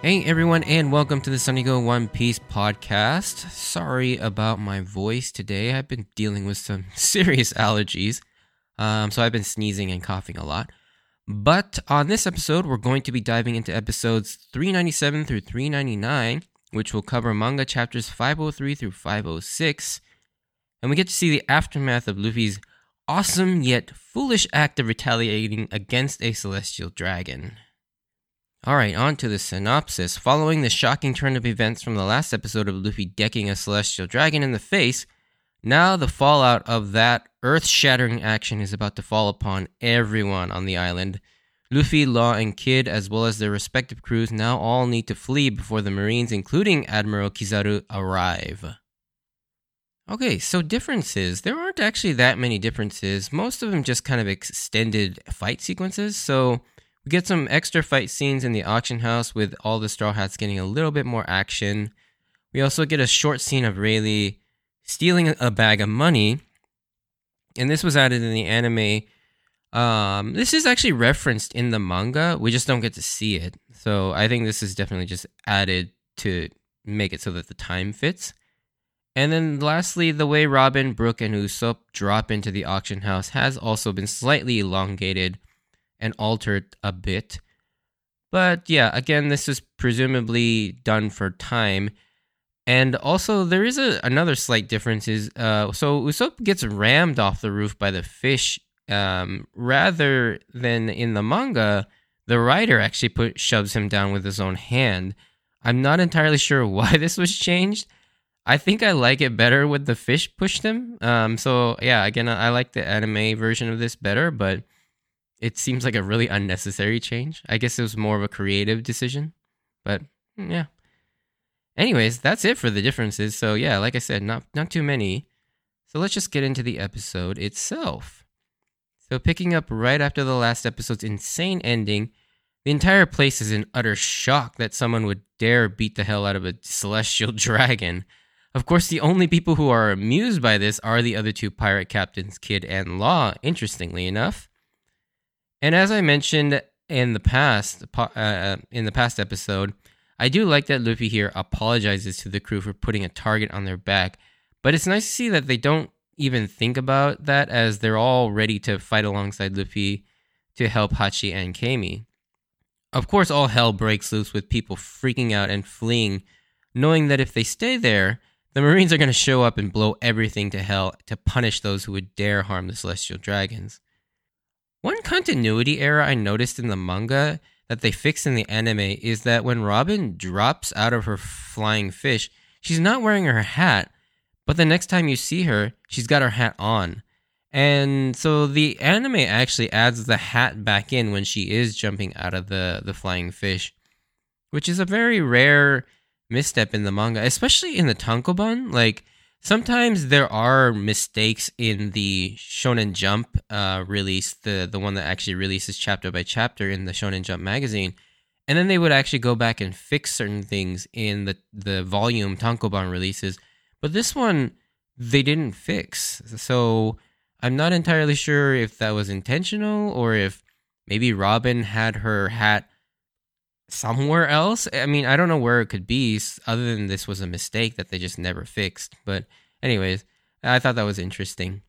Hey everyone, and welcome to the Sunny Go One Piece podcast. Sorry about my voice today. I've been dealing with some serious allergies, um, so I've been sneezing and coughing a lot. But on this episode, we're going to be diving into episodes 397 through 399, which will cover manga chapters 503 through 506. And we get to see the aftermath of Luffy's awesome yet foolish act of retaliating against a celestial dragon. Alright, on to the synopsis. Following the shocking turn of events from the last episode of Luffy decking a celestial dragon in the face, now the fallout of that earth shattering action is about to fall upon everyone on the island. Luffy, Law, and Kid, as well as their respective crews, now all need to flee before the Marines, including Admiral Kizaru, arrive. Okay, so differences. There aren't actually that many differences. Most of them just kind of extended fight sequences. So we get some extra fight scenes in the auction house with all the Straw Hats getting a little bit more action. We also get a short scene of Rayleigh stealing a bag of money. And this was added in the anime. Um, this is actually referenced in the manga. We just don't get to see it. So I think this is definitely just added to make it so that the time fits. And then lastly, the way Robin, Brook, and Usopp drop into the auction house has also been slightly elongated and altered a bit. But yeah, again, this is presumably done for time. And also, there is a, another slight difference. Is uh, so Usopp gets rammed off the roof by the fish, um, rather than in the manga. The writer actually put shoves him down with his own hand. I'm not entirely sure why this was changed. I think I like it better with the fish pushed him. Um, so yeah, again, I like the anime version of this better, but it seems like a really unnecessary change. I guess it was more of a creative decision, but mm, yeah. Anyways, that's it for the differences. So yeah, like I said, not not too many. So let's just get into the episode itself. So picking up right after the last episode's insane ending, the entire place is in utter shock that someone would dare beat the hell out of a celestial dragon. Of course, the only people who are amused by this are the other two pirate captains, Kid and Law, interestingly enough. And as I mentioned in the past, uh, uh, in the past episode, I do like that Luffy here apologizes to the crew for putting a target on their back, but it's nice to see that they don't even think about that as they're all ready to fight alongside Luffy to help Hachi and Camie. Of course, all hell breaks loose with people freaking out and fleeing, knowing that if they stay there, the Marines are going to show up and blow everything to hell to punish those who would dare harm the Celestial Dragons. One continuity error I noticed in the manga that they fixed in the anime is that when Robin drops out of her flying fish, she's not wearing her hat, but the next time you see her, she's got her hat on. And so the anime actually adds the hat back in when she is jumping out of the, the flying fish, which is a very rare misstep in the manga, especially in the tankobon. Like, sometimes there are mistakes in the Shonen Jump uh, release, the the one that actually releases chapter by chapter in the Shonen Jump magazine, and then they would actually go back and fix certain things in the the volume tankobon releases. But this one they didn't fix, so I'm not entirely sure if that was intentional or if maybe Robin had her hat somewhere else. I mean, I don't know where it could be other than this was a mistake that they just never fixed. But, anyways, I thought that was interesting.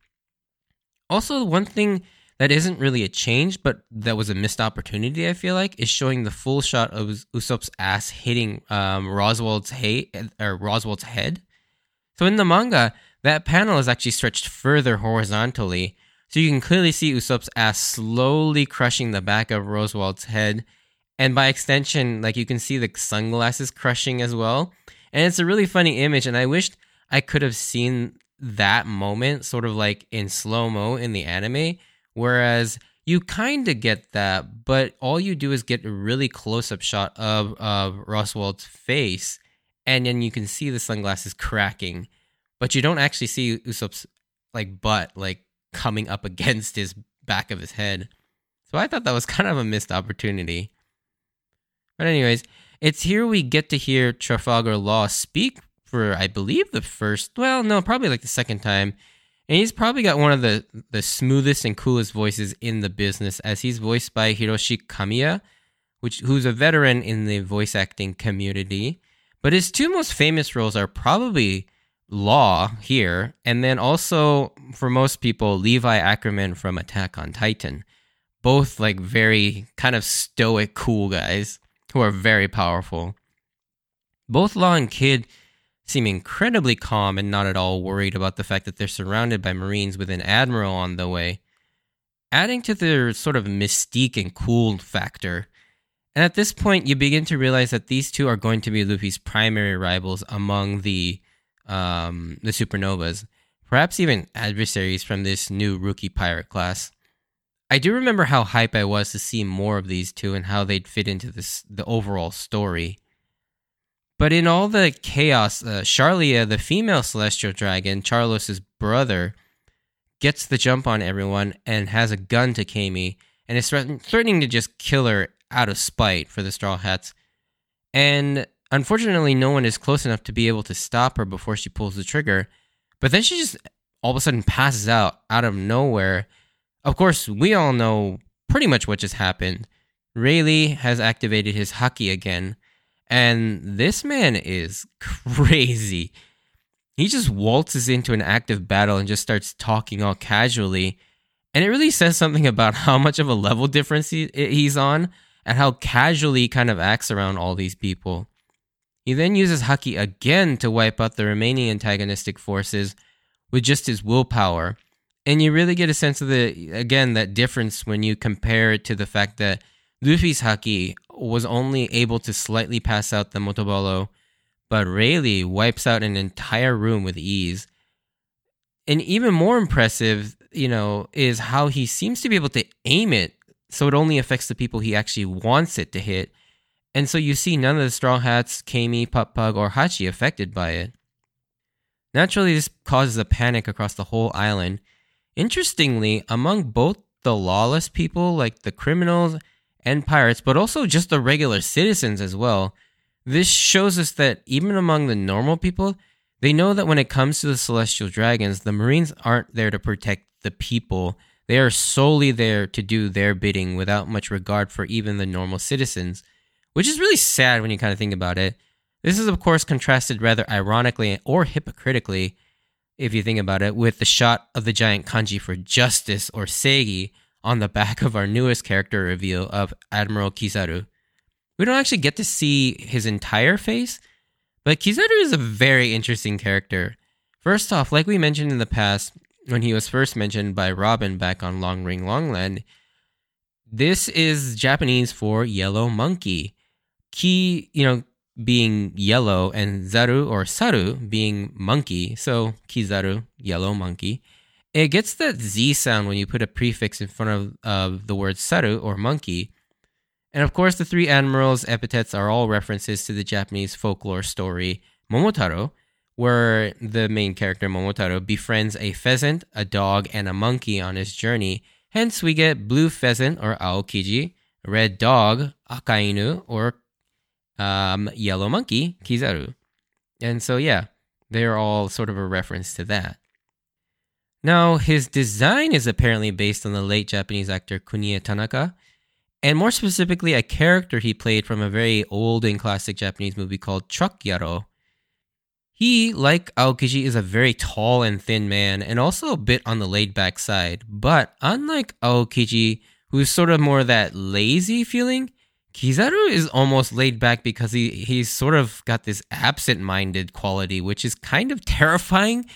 Also, one thing that isn't really a change, but that was a missed opportunity, I feel like, is showing the full shot of Usopp's ass hitting um, Roswald's, he- or Roswald's head. So in the manga, that panel is actually stretched further horizontally, so you can clearly see Usopp's ass slowly crushing the back of Roswald's head and by extension, like you can see the sunglasses crushing as well. And it's a really funny image, and I wished I could have seen that moment sort of like in slow mo in the anime, whereas you kind of get that, but all you do is get a really close up shot of of Roswald's face, and then you can see the sunglasses cracking, but you don't actually see Usopp's like butt like coming up against his back of his head. So I thought that was kind of a missed opportunity. But anyways, it's here we get to hear Trafalgar Law speak for I believe the first, well, no, probably like the second time. And he's probably got one of the the smoothest and coolest voices in the business as he's voiced by Hiroshi Kamiya, which who's a veteran in the voice acting community. But his two most famous roles are probably Law here, and then also for most people, Levi Ackerman from Attack on Titan. Both like very kind of stoic, cool guys who are very powerful. Both Law and Kid seem incredibly calm and not at all worried about the fact that they're surrounded by Marines with an admiral on the way, adding to their sort of mystique and cool factor. And at this point, you begin to realize that these two are going to be Luffy's primary rivals among the um, the supernovas, perhaps even adversaries from this new rookie pirate class. I do remember how hype I was to see more of these two and how they'd fit into this the overall story. But in all the chaos, uh, Charlia, the female celestial dragon, Charlos's brother, gets the jump on everyone and has a gun to Camie and is threatening to just kill her out of spite for the Straw Hats. And unfortunately, no one is close enough to be able to stop her before she pulls the trigger. But then she just all of a sudden passes out out of nowhere. Of course, we all know pretty much what just happened. Rayleigh has activated his haki again and this man is crazy. He just waltzes into an active battle and just starts talking all casually. And it really says something about how much of a level difference he, he's on and how casually he kind of acts around all these people. He then uses Haki again to wipe out the remaining antagonistic forces with just his willpower. And you really get a sense of the, again, that difference when you compare it to the fact that Luffy's Haki was only able to slightly pass out the Motobaro, but Rayleigh wipes out an entire room with ease. And even more impressive, you know, is how he seems to be able to aim it so it only affects the people he actually wants it to hit. And so you see none of the Straw Hats, Camie, Pappag, or Hachi affected by it. Naturally, this causes a panic across the whole island. Interestingly, among both the lawless people, like the criminals and pirates, but also just the regular citizens as well. This shows us that even among the normal people, they know that when it comes to the celestial dragons, the Marines aren't there to protect the people. They are solely there to do their bidding without much regard for even the normal citizens, which is really sad when you kind of think about it. This is, of course, contrasted rather ironically or hypocritically, if you think about it, with the shot of the giant kanji for justice or Seigi, on the back of our newest character reveal of Admiral Kizaru. We don't actually get to see his entire face, but Kizaru is a very interesting character. First off, like we mentioned in the past, when he was first mentioned by Robin back on Long Ring Longland, this is Japanese for yellow monkey. Ki, you know, being yellow and zaru or saru being monkey, so Kizaru, yellow monkey. It gets that Z sound when you put a prefix in front of, of the word saru or monkey. And of course, the three admirals' epithets are all references to the Japanese folklore story Momotaro, where the main character Momotaro befriends a pheasant, a dog, and a monkey on his journey. Hence, we get blue pheasant or aokiji, red dog, akainu, or um, yellow monkey, kizaru. And so, yeah, they're all sort of a reference to that. Now, his design is apparently based on the late Japanese actor Kuniie Tanaka, and more specifically, a character he played from a very old and classic Japanese movie called Truck Yaro. He, like Aokiji, is a very tall and thin man, and also a bit on the laid back side. But unlike Aokiji, who's sort of more that lazy feeling, Kizaru is almost laid back because he he's sort of got this absent minded quality, which is kind of terrifying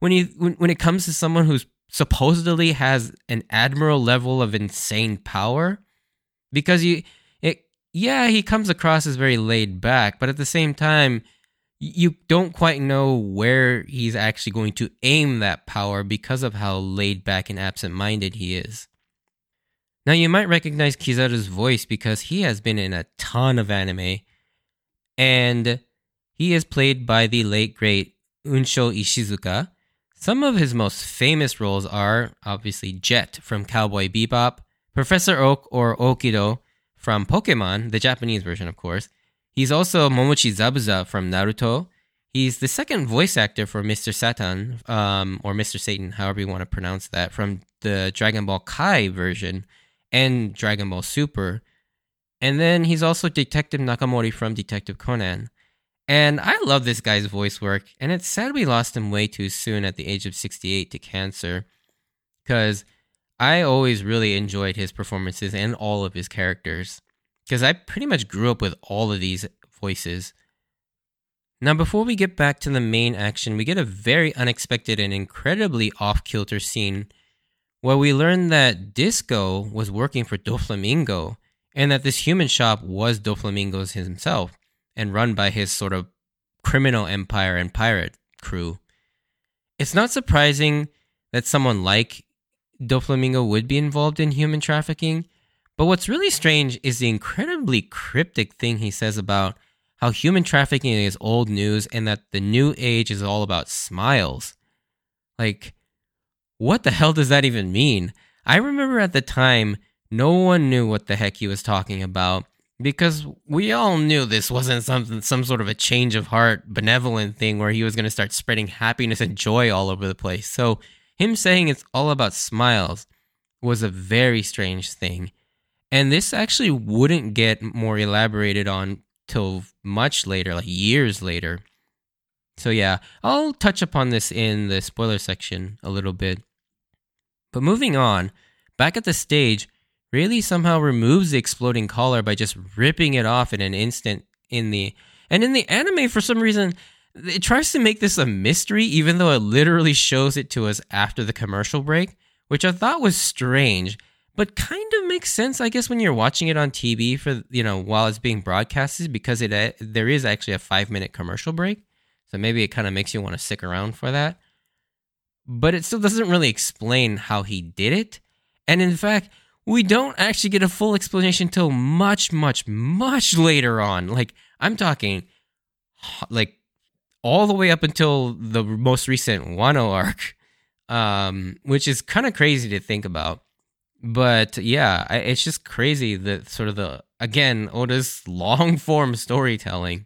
when you when, when it comes to someone who's supposedly has an admiral level of insane power. Because you it yeah he comes across as very laid back but at the same time you don't quite know where he's actually going to aim that power because of how laid back and absent minded he is now you might recognize kizaru's voice because he has been in a ton of anime and he is played by the late great unsho ishizuka some of his most famous roles are obviously Jet from Cowboy Bebop, Professor Oak or Okido from Pokemon, the Japanese version, of course. He's also Momochi Zabuza from Naruto. He's the second voice actor for Mr. Satan, um, or Mr. Satan, however you want to pronounce that, from the Dragon Ball Kai version and Dragon Ball Super. And then he's also Detective Nakamori from Detective Conan. And I love this guy's voice work, and it's sad we lost him way too soon at the age of 68 to cancer. Because I always really enjoyed his performances and all of his characters. Because I pretty much grew up with all of these voices. Now, before we get back to the main action, we get a very unexpected and incredibly off kilter scene where we learned that Disco was working for Doflamingo and that this human shop was Doflamingo's himself and run by his sort of criminal empire and pirate crew. It's not surprising that someone like Doflamingo would be involved in human trafficking, but what's really strange is the incredibly cryptic thing he says about how human trafficking is old news and that the new age is all about smiles. Like, what the hell does that even mean? I remember at the time, no one knew what the heck he was talking about because we all knew this wasn't something, some sort of a change of heart, benevolent thing where he was going to start spreading happiness and joy all over the place. So, him saying it's all about smiles was a very strange thing. And this actually wouldn't get more elaborated on till much later, like years later. So yeah, I'll touch upon this in the spoiler section a little bit. But moving on, back at the stage, Rayleigh somehow removes the exploding collar by just ripping it off in an instant in the and in the anime for some reason it tries to make this a mystery even though it literally shows it to us after the commercial break, which I thought was strange but kind of makes sense, I guess, when you're watching it on TV for you know while it's being broadcasted because it there is actually a five minute commercial break, so maybe it kind of makes you want to stick around for that. But it still doesn't really explain how he did it, and in fact, we don't actually get a full explanation till much, much, much later on. Like I'm talking, like all the way up until the most recent Wano arc, um, which is kind of crazy to think about but yeah, it's just crazy that sort of the again Oda's long form storytelling.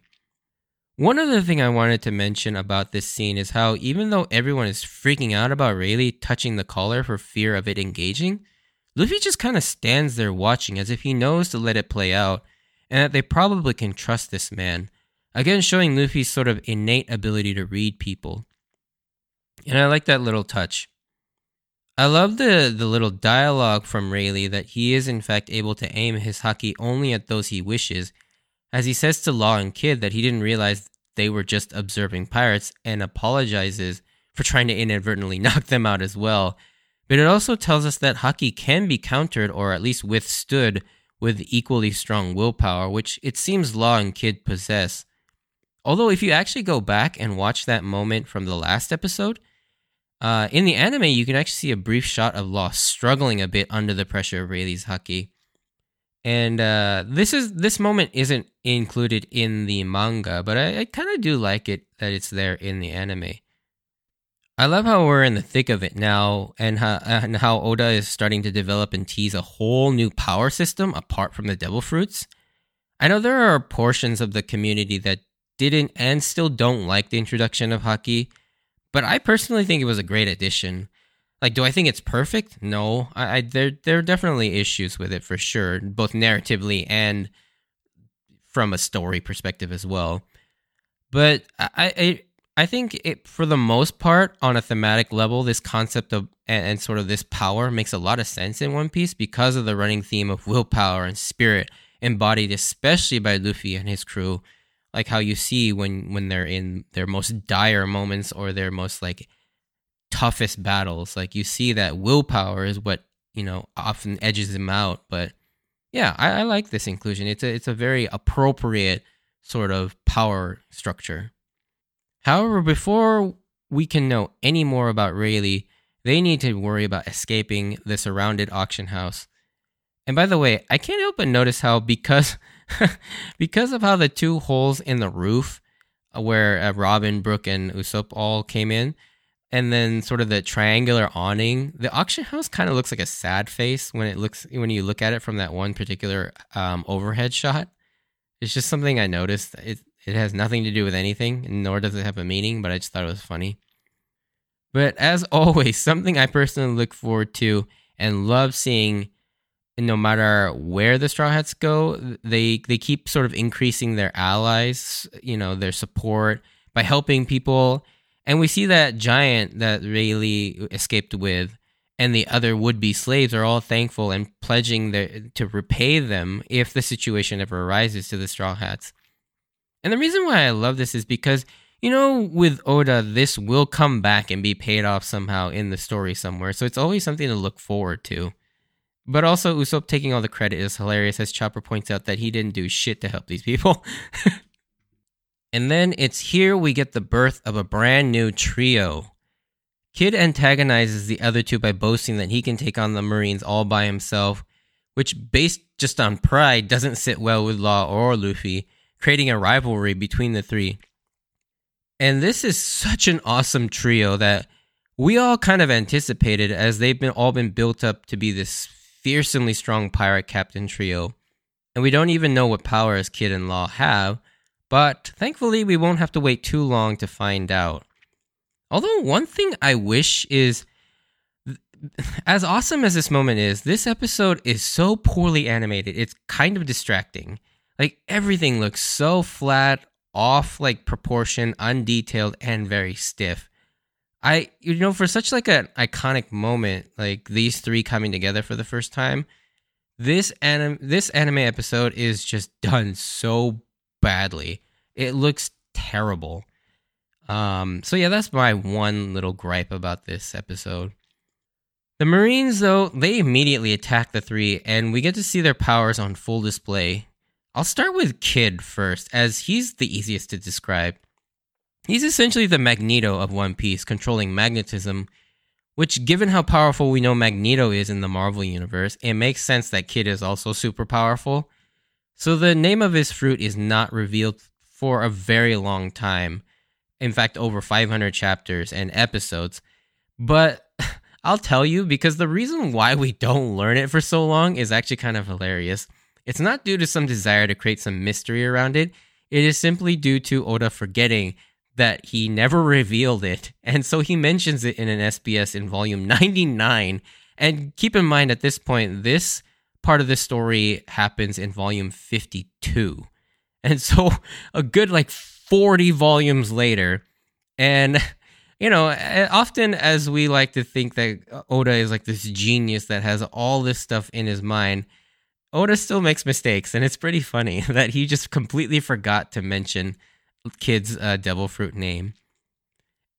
One other thing I wanted to mention about this scene is how even though everyone is freaking out about Rayleigh touching the collar for fear of it engaging, Luffy just kind of stands there watching as if he knows to let it play out and that they probably can trust this man. Again, showing Luffy's sort of innate ability to read people. And I like that little touch. I love the the little dialogue from Rayleigh that he is in fact able to aim his haki only at those he wishes, as he says to Law and Kid that he didn't realize they were just observing pirates and apologizes for trying to inadvertently knock them out as well. But it also tells us that haki can be countered or at least withstood with equally strong willpower, which it seems Law and Kid possess. Although, if you actually go back and watch that moment from the last episode, uh, in the anime, you can actually see a brief shot of Law struggling a bit under the pressure of Rayleigh's haki. And uh, this is this moment isn't included in the manga, but I, I kind of do like it that it's there in the anime. I love how we're in the thick of it now, and how, and how Oda is starting to develop and tease a whole new power system apart from the Devil Fruits. I know there are portions of the community that didn't and still don't like the introduction of haki, but I personally think it was a great addition. Like, do I think it's perfect? No, I, I there there are definitely issues with it for sure, both narratively and from a story perspective as well. But I I, I think it for the most part on a thematic level, this concept of and, and sort of this power makes a lot of sense in One Piece because of the running theme of willpower and spirit embodied especially by Luffy and his crew like how you see when when they're in their most dire moments or their most like toughest battles. Like you see that willpower is what you know often edges them out but yeah I, I like this inclusion. It's a it's a very appropriate sort of power structure. However before we can know any more about Rayleigh they need to worry about escaping the surrounded auction house. And by the way I can't help but notice how because because of how the two holes in the roof uh, where uh, Robin, Brook, and Usopp all came in, and then sort of the triangular awning, the auction house kind of looks like a sad face when it looks when you look at it from that one particular um, overhead shot. It's just something I noticed. It it has nothing to do with anything, nor does it have a meaning, but I just thought it was funny. But as always, something I personally look forward to and love seeing no matter where the Straw Hats go, they they keep sort of increasing their allies, you know, their support by helping people. And we see that giant that Rayleigh escaped with and the other would-be slaves are all thankful and pledging their, to repay them if the situation ever arises to the Straw Hats. And the reason why I love this is because you know, with Oda, this will come back and be paid off somehow in the story somewhere. So it's always something to look forward to. But also, Usopp taking all the credit is hilarious as Chopper points out that he didn't do shit to help these people. and then it's here we get the birth of a brand new trio. Kid antagonizes the other two by boasting that he can take on the Marines all by himself, which, based just on pride, doesn't sit well with Law or Luffy, creating a rivalry between the three. And this is such an awesome trio that we all kind of anticipated as they've been all been built up to be this fearsomely strong pirate captain trio. And we don't even know what powers Kid and Law have, but thankfully we won't have to wait too long to find out. Although, one thing I wish is as awesome as this moment is, this episode is so poorly animated, it's kind of distracting. Like everything looks so flat, off like proportion, undetailed, and very stiff. I you know for such like an iconic moment like these three coming together for the first time, this anim this anime episode is just done so badly. It looks terrible. Um so yeah, that's my one little gripe about this episode. The Marines though, they immediately attack the three and we get to see their powers on full display. I'll start with Kid first as he's the easiest to describe. He's essentially the Magneto of One Piece, controlling magnetism, which, given how powerful we know Magneto is in the Marvel Universe, it makes sense that Kid is also super powerful. So the name of his fruit is not revealed for a very long time. In fact, over 500 chapters and episodes. But I'll tell you because the reason why we don't learn it for so long is actually kind of hilarious. It's not due to some desire to create some mystery around it. It is simply due to Oda forgetting that he never revealed it. And so he mentions it in an SBS in volume 99. And keep in mind at this point, this part of this story happens in volume 52. And so a good like 40 volumes later. And, you know, often as we like to think that Oda is like this genius that has all this stuff in his mind, Oda still makes mistakes. And it's pretty funny that he just completely forgot to mention kid's uh, devil fruit name.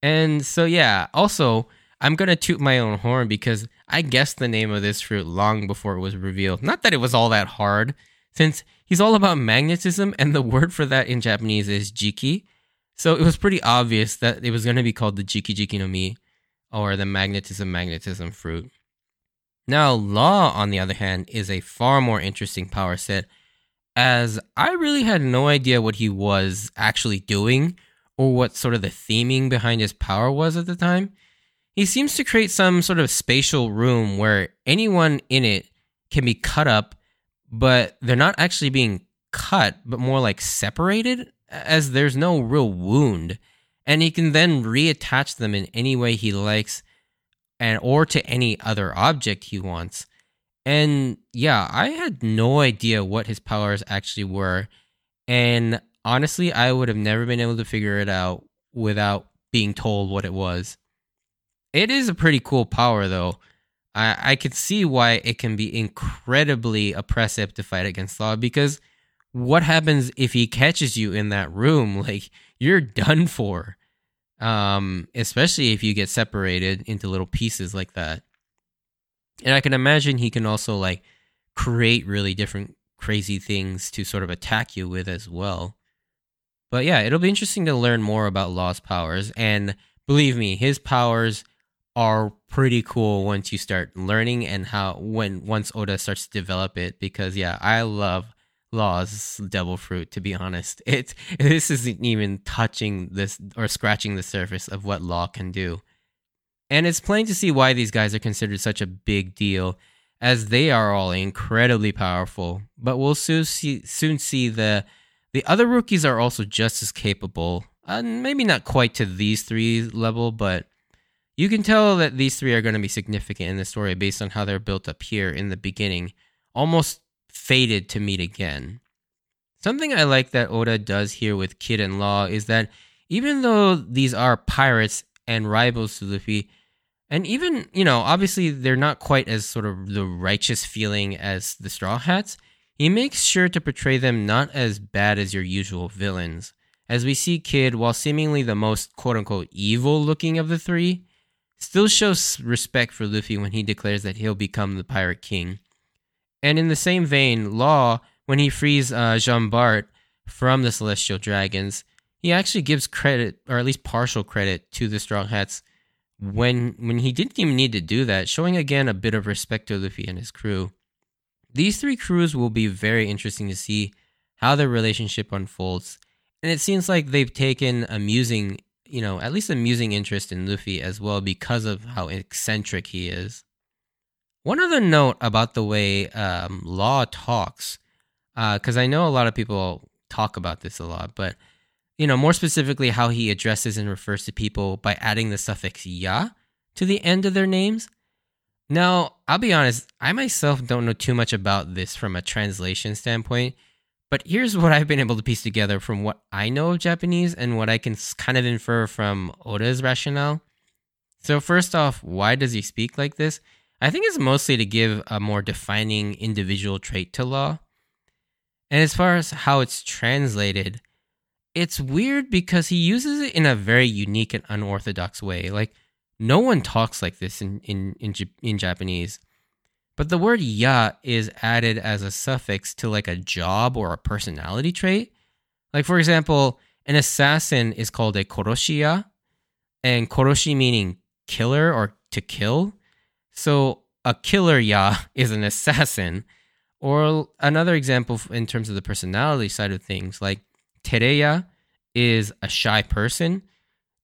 And so, yeah, also, I'm to toot my own horn because I guessed the name of this fruit long before it was revealed. Not that it was all that hard, since he's all about magnetism, and the word for that in Japanese is jiki. So it was pretty obvious that it was to be called the Jiki Jiki no Mi, or the magnetism magnetism fruit. Now, Law, on the other hand, is a far more interesting power set as I really had no idea what he was actually doing or what sort of the theming behind his power was at the time. He seems to create some sort of spatial room where anyone in it can be cut up, but they're not actually being cut, but more like separated, as there's no real wound. And he can then reattach them in any way he likes and or to any other object he wants. And yeah, I had no idea what his powers actually were. And honestly, I would have never been able to figure it out without being told what it was. It is a pretty cool power, though. I, I could see why it can be incredibly oppressive to fight against Law because what happens if he catches you in that room? Like, you're done for. Um, especially if you get separated into little pieces like that. And I can imagine he can also like create really different crazy things to sort of attack you with as well. But yeah, it'll be interesting to learn more about Law's powers. And believe me, his powers are pretty cool once you start learning and how when once Oda starts to develop it. Because yeah, I love Law's devil fruit. To be honest, it this isn't even touching this or scratching the surface of what Law can do. And it's plain to see why these guys are considered such a big deal, as they are all incredibly powerful. But we'll soon see, soon see the the other rookies are also just as capable. Uh, maybe not quite to these three level, but you can tell that these three are going to be significant in the story based on how they're built up here in the beginning. almost fated to meet again. Something I like that Oda does here with Kid and Law is that even though these are pirates and rivals to Luffy, and even, you know, obviously they're not quite as sort of the righteous feeling as the Straw Hats, he makes sure to portray them not as bad as your usual villains. As we see Kid, while seemingly the most quote unquote evil looking of the three, still shows respect for Luffy when he declares that he'll become the Pirate King. And in the same vein, Law, when he frees uh, Jean Bart from the Celestial Dragons, he actually gives credit, or at least partial credit, to the Straw Hats when when he didn't even need to do that, showing again a bit of respect to Luffy and his crew. These three crews will be very interesting to see how their relationship unfolds, and it seems like they've taken amusing, you know, at least amusing interest in Luffy as well because of how eccentric he is. One other note about the way um, Law talks, because uh, I know a lot of people talk about this a lot, but you know, more specifically, how he addresses and refers to people by adding the suffix ya to the end of their names. Now, I'll be honest, I myself don't know too much about this from a translation standpoint, but here's what I've been able to piece together from what I know of Japanese and what I can kind of infer from Oda's rationale. So, first off, why does he speak like this? I think it's mostly to give a more defining individual trait to law. And as far as how it's translated, it's weird because he uses it in a very unique and unorthodox way. Like no one talks like this in in in, in Japanese. But the word ya is added as a suffix to like a job or a personality trait. Like for example, an assassin is called a koroshiya, and koroshi meaning killer or to kill. So a killer ya is an assassin. Or another example in terms of the personality side of things, like tereya is a shy person,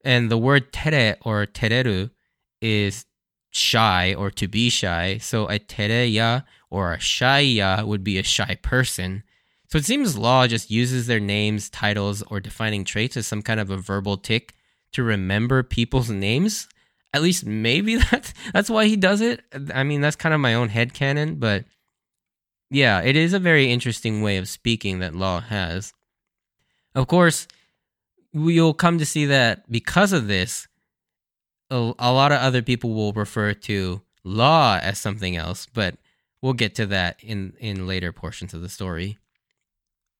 and the word tere or tereru is shy or to be shy. So a tereya or a shaya would be a shy person. So it seems Law just uses their names, titles, or defining traits as some kind of a verbal tick to remember people's names. At least maybe that's that's why he does it. I mean, that's kind of my own head canon, but yeah, it is a very interesting way of speaking that Law has. Of course, you'll come to see that because of this, a, a lot of other people will refer to law as something else, but we'll get to that in, in later portions of the story.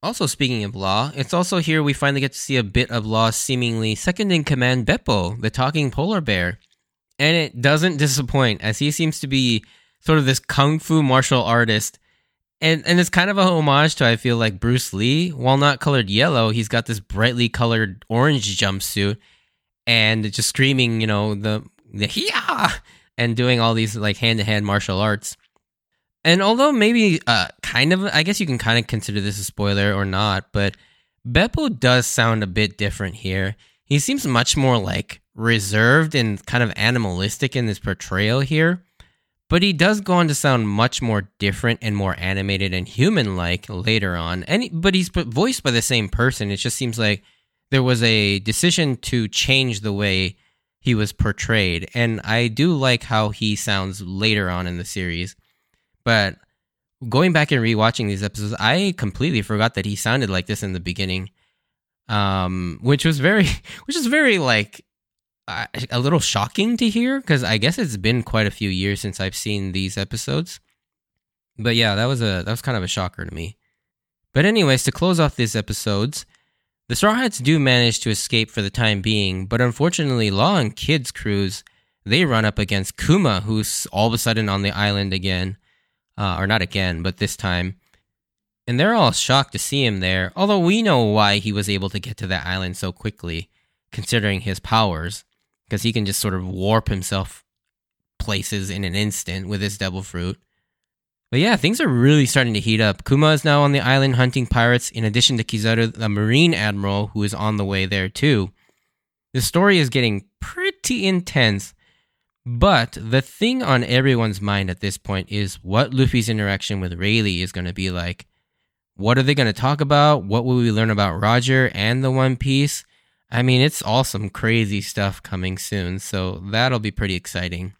Also, speaking of law, it's also here we finally get to see a bit of Law's seemingly second in command Beppo, the talking polar bear. And it doesn't disappoint, as he seems to be sort of this kung fu martial artist and and it's kind of a homage to I feel like Bruce Lee. While not colored yellow, he's got this brightly colored orange jumpsuit, and just screaming, you know, the the yeah, and doing all these like hand to hand martial arts. And although maybe uh kind of, I guess you can kind of consider this a spoiler or not, but Beppo does sound a bit different here. He seems much more like reserved and kind of animalistic in his portrayal here. But he does go on to sound much more different and more animated and human like later on. And but he's voiced by the same person. It just seems like there was a decision to change the way he was portrayed. And I do like how he sounds later on in the series. But going back and rewatching these episodes, I completely forgot that he sounded like this in the beginning. Um, which was very, which is very like a little shocking to hear because I guess it's been quite a few years since I've seen these episodes. But yeah, that was a that was kind of a shocker to me. But anyways, to close off these episodes, the Straw Hats do manage to escape for the time being, but unfortunately, Law and Kid's crews they run up against Kuma, who's all of a sudden on the island again, uh, or not again, but this time. And they're all shocked to see him there, although we know why he was able to get to that island so quickly, considering his powers because he can just sort of warp himself places in an instant with his devil fruit. But yeah, things are really starting to heat up. Kuma is now on the island hunting pirates, in addition to Kizaru, the Marine Admiral, who is on the way there too. The story is getting pretty intense, but the thing on everyone's mind at this point is what Luffy's interaction with Rayleigh is going to be like. What are they going to talk about? What will we learn about Roger and the One Piece? I mean, it's all some crazy stuff coming soon, so that'll be pretty exciting.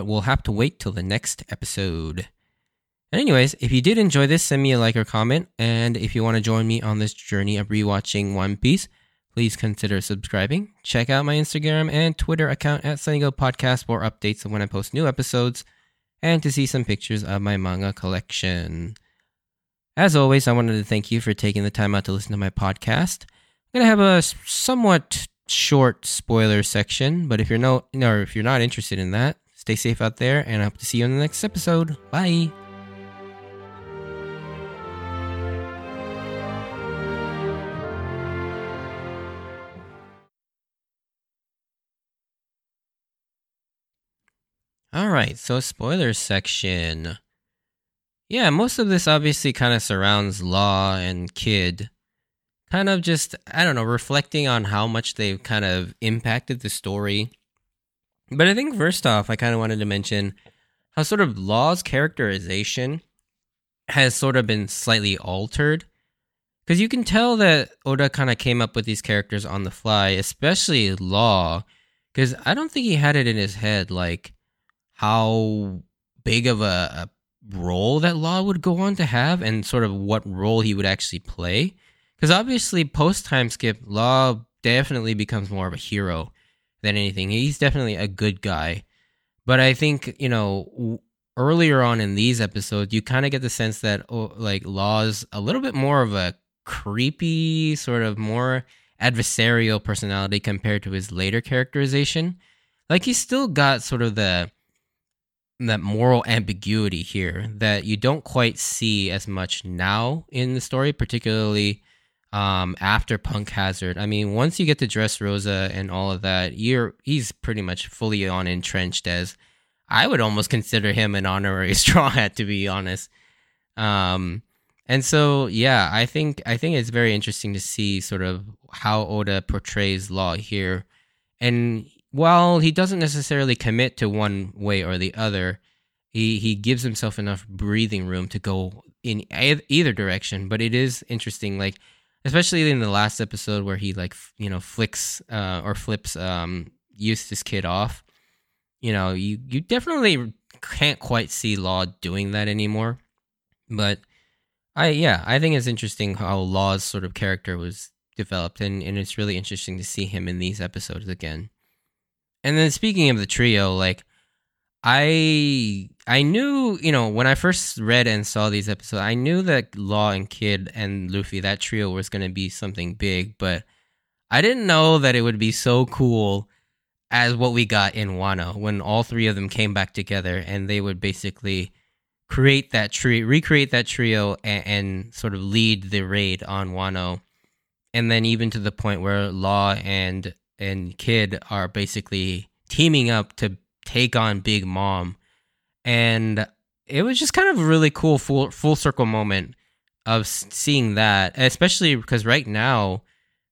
But we'll have to wait till the next episode. And anyways, if you did enjoy this, send me a like or comment. And if you want to join me on this journey of rewatching One Piece, please consider subscribing. Check out my Instagram and Twitter account at Sunnygo Podcast for updates of when I post new episodes and to see some pictures of my manga collection. As always, I wanted to thank you for taking the time out to listen to my podcast. I'm gonna have a somewhat short spoiler section, but if you're no, or if you're not interested in that, stay safe out there, and I hope to see you in the next episode. Bye. All right, so spoiler section. Yeah, most of this obviously kind of surrounds Law and Kid. Kind of just, I don't know, reflecting on how much they've kind of impacted the story. But I think first off, I kind of wanted to mention how sort of Law's characterization has sort of been slightly altered. Because you can tell that Oda kind of came up with these characters on the fly, especially Law. Because I don't think he had it in his head, like, how big of a, a role that Law would go on to have and sort of what role he would actually play. Because obviously, post time skip, Law definitely becomes more of a hero than anything. He's definitely a good guy. But I think, you know, earlier on in these episodes, you kind of get the sense that, oh, like, Law's a little bit more of a creepy, sort of more adversarial personality compared to his later characterization. Like, he's still got sort of the that moral ambiguity here that you don't quite see as much now in the story, particularly um, after Punk Hazard. I mean, once you get to Dress Rosa and all of that, you're he's pretty much fully on entrenched as I would almost consider him an honorary straw hat to be honest. Um, and so yeah, I think I think it's very interesting to see sort of how Oda portrays Law here. And while he doesn't necessarily commit to one way or the other, he he gives himself enough breathing room to go in either direction. But it is interesting, like especially in the last episode where he like you know flicks uh, or flips um Eustass Kid off. You know, you you definitely can't quite see Law doing that anymore. But I yeah, I think it's interesting how Law's sort of character was developed, and and it's really interesting to see him in these episodes again. And then speaking of the trio, like I I knew, you know, when I first read and saw these episodes, I knew that Law and Kid and Luffy, that trio was going to be something big, but I didn't know that it would be so cool as what we got in Wano when all three of them came back together and they would basically create that tree, recreate that trio and, and sort of lead the raid on Wano. And then even to the point where Law and and Kid are basically teaming up to take on Big Mom, and it was just kind of a really cool full full circle moment of seeing that, especially because right now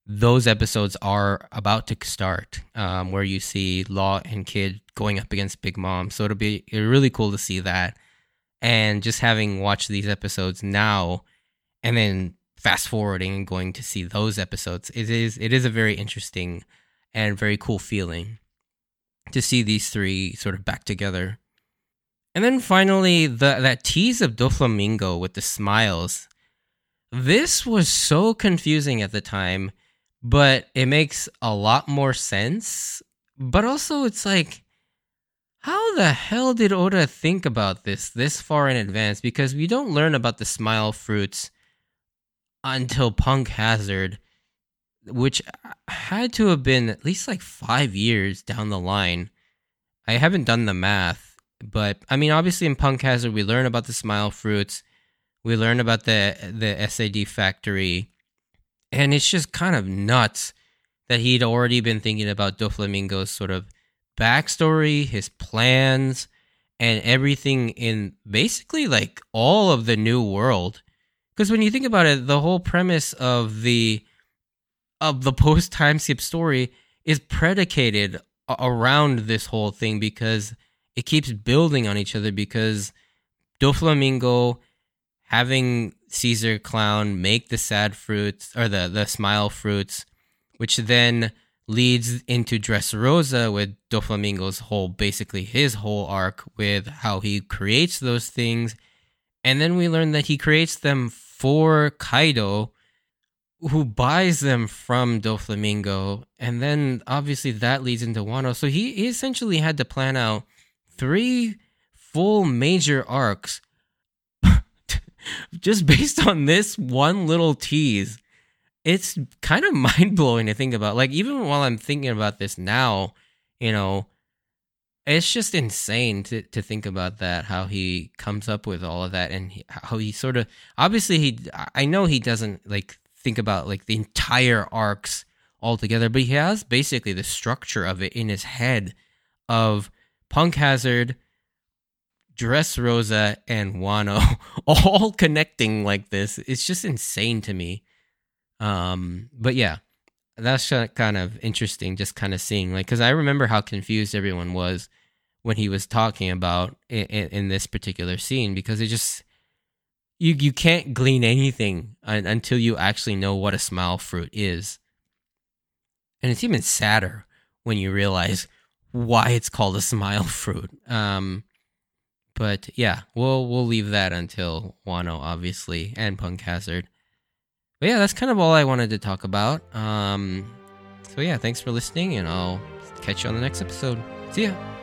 those episodes are about to start, um, where you see Law and Kid going up against Big Mom. So it'll be really cool to see that, and just having watched these episodes now, and then fast forwarding and going to see those episodes, it is it is a very interesting and very cool feeling to see these three sort of back together. And then finally, the that tease of Doflamingo with the smiles. This was so confusing at the time, but it makes a lot more sense. But also, it's like, how the hell did Oda think about this this far in advance? Because we don't learn about the smile fruits until Punk Hazard which had to have been at least like five years down the line. I haven't done the math, but I mean, obviously in Punk Hazard, we learn about the smile fruits, we learn about the the SAD factory, and it's just kind of nuts that he'd already been thinking about Doflamingo's sort of backstory, his plans, and everything in basically like all of the new world. Because when you think about it, the whole premise of the of the post time skip story is predicated around this whole thing because it keeps building on each other because Doflamingo having Caesar Clown make the sad fruits or the the smile fruits, which then leads into Dressrosa with Doflamingo's whole basically his whole arc with how he creates those things And then we learn that he creates them for Kaido, who buys them from Doflamingo. And then obviously that leads into Wano. So he, he essentially had to plan out three full major arcs just based on this one little tease. It's kind of mind blowing to think about. Like, even while I'm thinking about this now, you know, it's just insane to, to think about that how he comes up with all of that and he, how he sort of obviously he i know he doesn't like think about like the entire arcs altogether but he has basically the structure of it in his head of punk hazard Dressrosa, and wano all connecting like this. It's just insane to me. Um but yeah that's kind of interesting just kind of seeing like because i remember how confused everyone was when he was talking about in, in, this particular scene because it just you you can't glean anything until you actually know what a smile fruit is. And it's even sadder when you realize why it's called a smile fruit. Um but yeah we'll we'll leave that until wano obviously and punk hazard. But yeah that's kind of all i wanted to talk about. Um so yeah thanks for listening and i'll catch you on the next episode. See ya